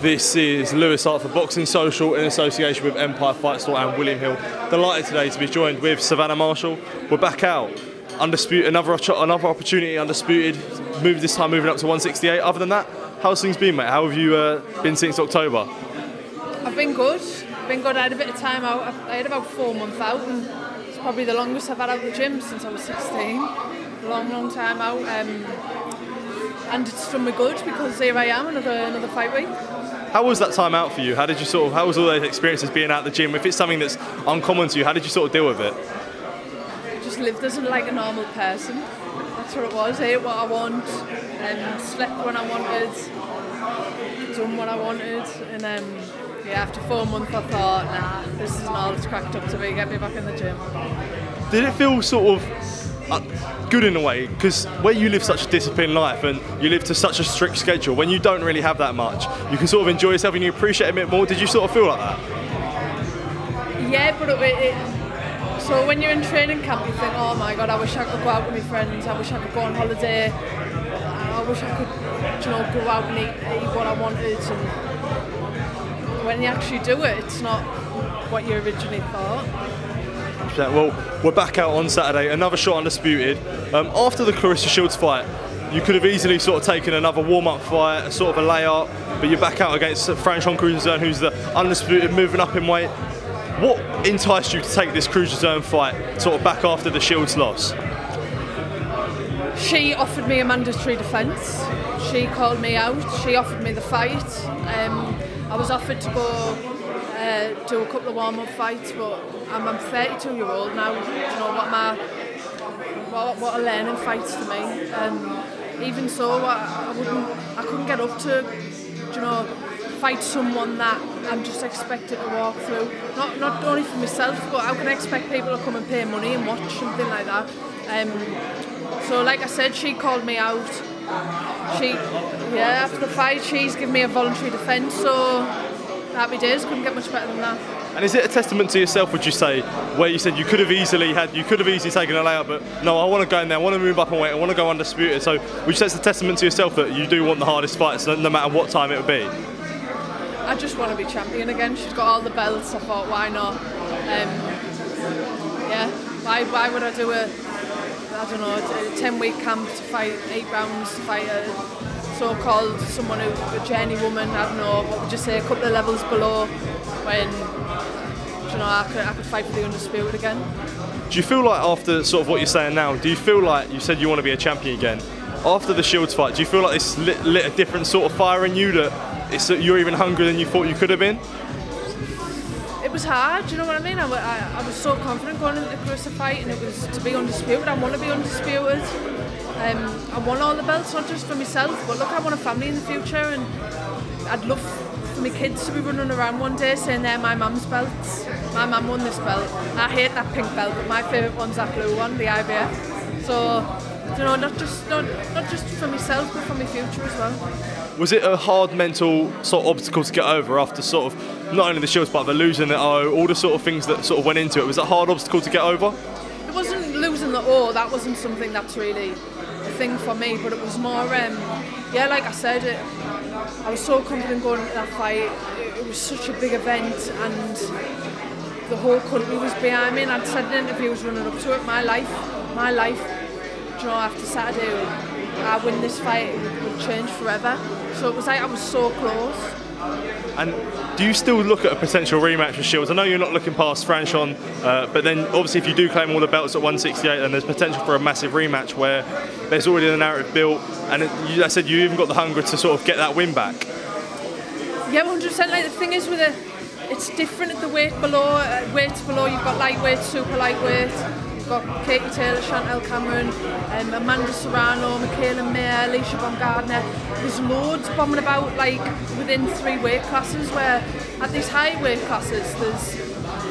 This is Louis Hart for Boxing Social in association with Empire Fight Store and William Hill. Delighted today to be joined with Savannah Marshall. We're back out. Undisputed, another, another opportunity, undisputed. Move this time, moving up to 168. Other than that, how's things been, mate? How have you uh, been since October? I've been good. Been good. I had a bit of time out. I had about four months out, and it's probably the longest I've had out of the gym since I was 16. Long, long time out. Um, and it's done me good because here I am, another another fight week. How was that time out for you? How did you sort of? How was all those experiences being out the gym? If it's something that's uncommon to you, how did you sort of deal with it? Just lived as like a normal person. That's what it was. Ate what I want, and slept when I wanted, done what I wanted, and um, yeah, after four months I thought, nah, this isn't all it's cracked up to be. Get me back in the gym. Did it feel sort of uh, good in a way because where you live such a disciplined life and you live to such a strict schedule when you don't really have that much you can sort of enjoy yourself and you appreciate it a bit more did you sort of feel like that Yeah, but it, it, so when you're in training camp, you think, oh my god, I wish I could go out with my friends. I wish I could go on holiday. I wish I could, you know, go out and eat, eat what I wanted. And when you actually do it, it's not what you originally thought. Well we're back out on Saturday another shot undisputed um, after the Claressa Shields fight you could have easily sort of taken another warm-up fight a sort of a layup but you're back out against Franchon Crews-Dezurn who's the undisputed moving up in weight what enticed you to take this Crews-Dezurn fight sort of back after the Shields loss She offered me a mandatory defence. She called me out. She offered me the fight. Um, I was offered to go uh, do a couple of warm-up fights, but I'm, I'm 32 year old now, do you know, what my, what, what a learning fights to me. Um, even so, I, I wouldn't, I couldn't get up to, do you know, fight someone that I'm just expected to walk through. Not, not only for myself, but how can I expect people to come and pay money and watch something like that. Um, so like I said, she called me out. She, yeah, after the fight, she's given me a voluntary defence, so happy days. Couldn't get much better than that. and is it a testament to yourself would you say where you said you could have easily had you could have easily taken a layup but no I want to go in there I want to move up and wait, I want to go undisputed so would you say it's a testament to yourself that you do want the hardest fights no, no matter what time it would be I just want to be champion again. She's got all the belts. I thought, why not? Um, yeah, why, why would I do a, I don't know, a 10 week camp to fight eight rounds, to fight a so-called someone who, a journeywoman, I don't know, what would you say, a couple of levels below when, you know, I could, I could fight for the undisputed again. Do you feel like after sort of what you're saying now, do you feel like you said you want to be a champion again? After the Shields fight, do you feel like this lit, lit a different sort of fire in you that it's, that you're even hungrier than you thought you could have been? It was hard, do you know what I mean? I, I, I was so confident going into the Claressa fight and it was to be undisputed. I want to be undisputed. Um, I want all the belts, not just for myself, but look, I want a family in the future and I'd love for my kids to be running around one day saying they're my mum's belts. My mum won this belt. I hate that pink belt, but my favourite one's that blue one, the IBF. So You know, not just not not just for myself, but for my future as well. Was it a hard mental sort of obstacle to get over after sort of not only the Shields but the losing the O, all the sort of things that sort of went into it? Was it a hard obstacle to get over? It wasn't losing the O. That wasn't something that's really thing for me. But it was more, um, yeah, like I said, it, I was so confident going into that fight. It, it was such a big event, and the whole country was behind me. And I'd said in interviews running up to it, my life, my life. You know, after Saturday, I win this fight, it would change forever. So it was like I was so close. And do you still look at a potential rematch with Shields? I know you're not looking past Franchon, uh, but then obviously if you do claim all the belts at 168, then there's potential for a massive rematch where there's already the narrative built, and it, you, I said you even got the hunger to sort of get that win back. Yeah, 100%. Like the thing is with it, it's different at the weight below. Uh, weights below, you've got lightweight, super lightweight. You've got Katie Taylor, Chantel Cameron, um, Amanda Serrano, Mikaela Mayer, Alicia Baumgardner. There's loads bombing about like within three weight classes. Where at these high weight classes, there's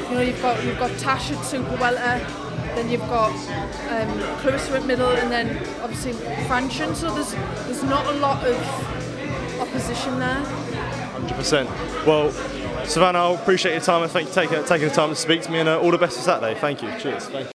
you know you've got you've got Tash at super welter, then you've got um, Claressa at middle, and then obviously Franchon. So there's there's not a lot of opposition there. 100%. Well, Savannah, I appreciate your time and thank you for taking, taking the time to speak to me, and uh, all the best for Saturday. Thank you. Cheers. Thank you.